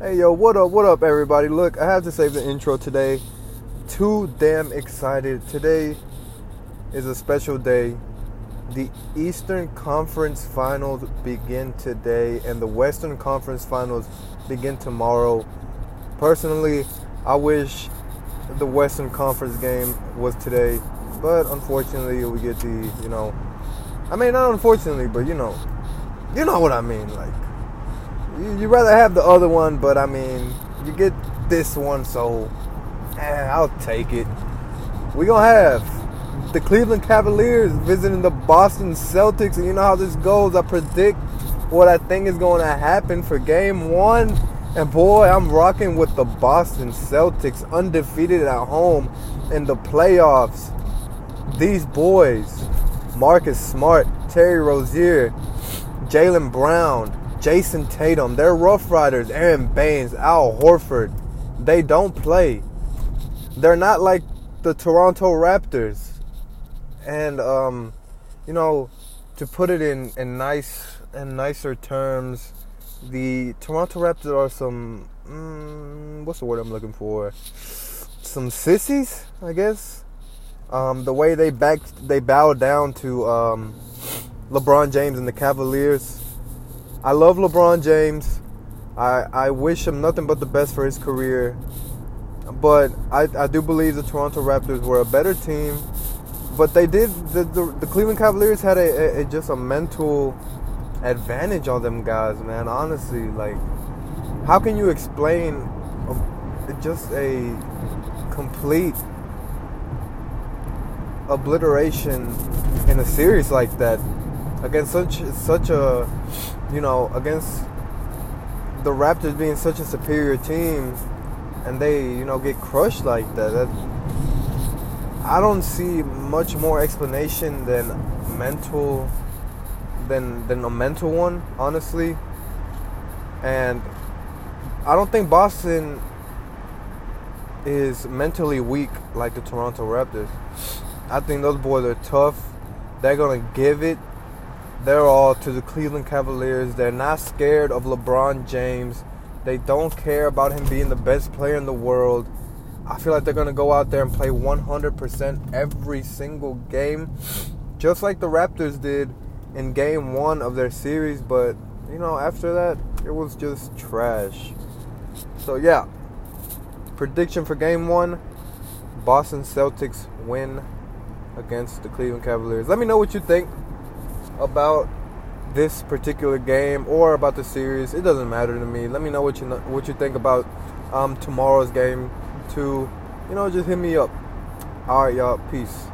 Hey yo, what up, what up everybody? Look, I have to save the intro today. Too damn excited. Today is a special day. The Eastern Conference Finals begin today and the Western Conference Finals begin tomorrow. Personally, I wish the Western Conference game was today, but unfortunately we get the, you know, I mean not unfortunately, but you know, you know what I mean, like you rather have the other one, but I mean, you get this one, so eh, I'll take it. We gonna have the Cleveland Cavaliers visiting the Boston Celtics, and you know how this goes. I predict what I think is going to happen for Game One, and boy, I'm rocking with the Boston Celtics, undefeated at home in the playoffs. These boys, Marcus Smart, Terry Rozier, Jaylen Brown, Jayson Tatum, they're Rough Riders, Aron Baynes, Al Horford. They don't play. They're not like the Toronto Raptors. And um, you know, to put it in, in nice and nicer terms, the Toronto Raptors are some mm, what's the word I'm looking for? Some sissies, I guess. Um, the way they backed, they bowed down to um, LeBron James and the Cavaliers I love LeBron James. I, I wish him nothing but the best for his career. But I, I do believe the Toronto Raptors were a better team. But they did, the, the, the Cleveland Cavaliers had a, a, a, just a mental advantage on them guys, man. Honestly, like, how can you explain a, just a complete obliteration in a series like that against such such a you know, against the Raptors being such a superior team and they, you know, get crushed like that, that I don't see much more explanation than mental than than a mental one, honestly. And I don't think Boston is mentally weak like the Toronto Raptors. I think those boys are tough. They're gonna give it they're all to the Cleveland Cavaliers. They're not scared of LeBron James. They don't care about him being the best player in the world. I feel like they're going to go out there and play 100% every single game, just like the Raptors did in game one of their series. But, you know, after that, it was just trash. So, yeah, prediction for game one Boston Celtics win against the Cleveland Cavaliers. Let me know what you think about this particular game or about the series. It doesn't matter to me. Let me know what you know, what you think about um, tomorrow's game. To you know, just hit me up. All right, y'all. Peace.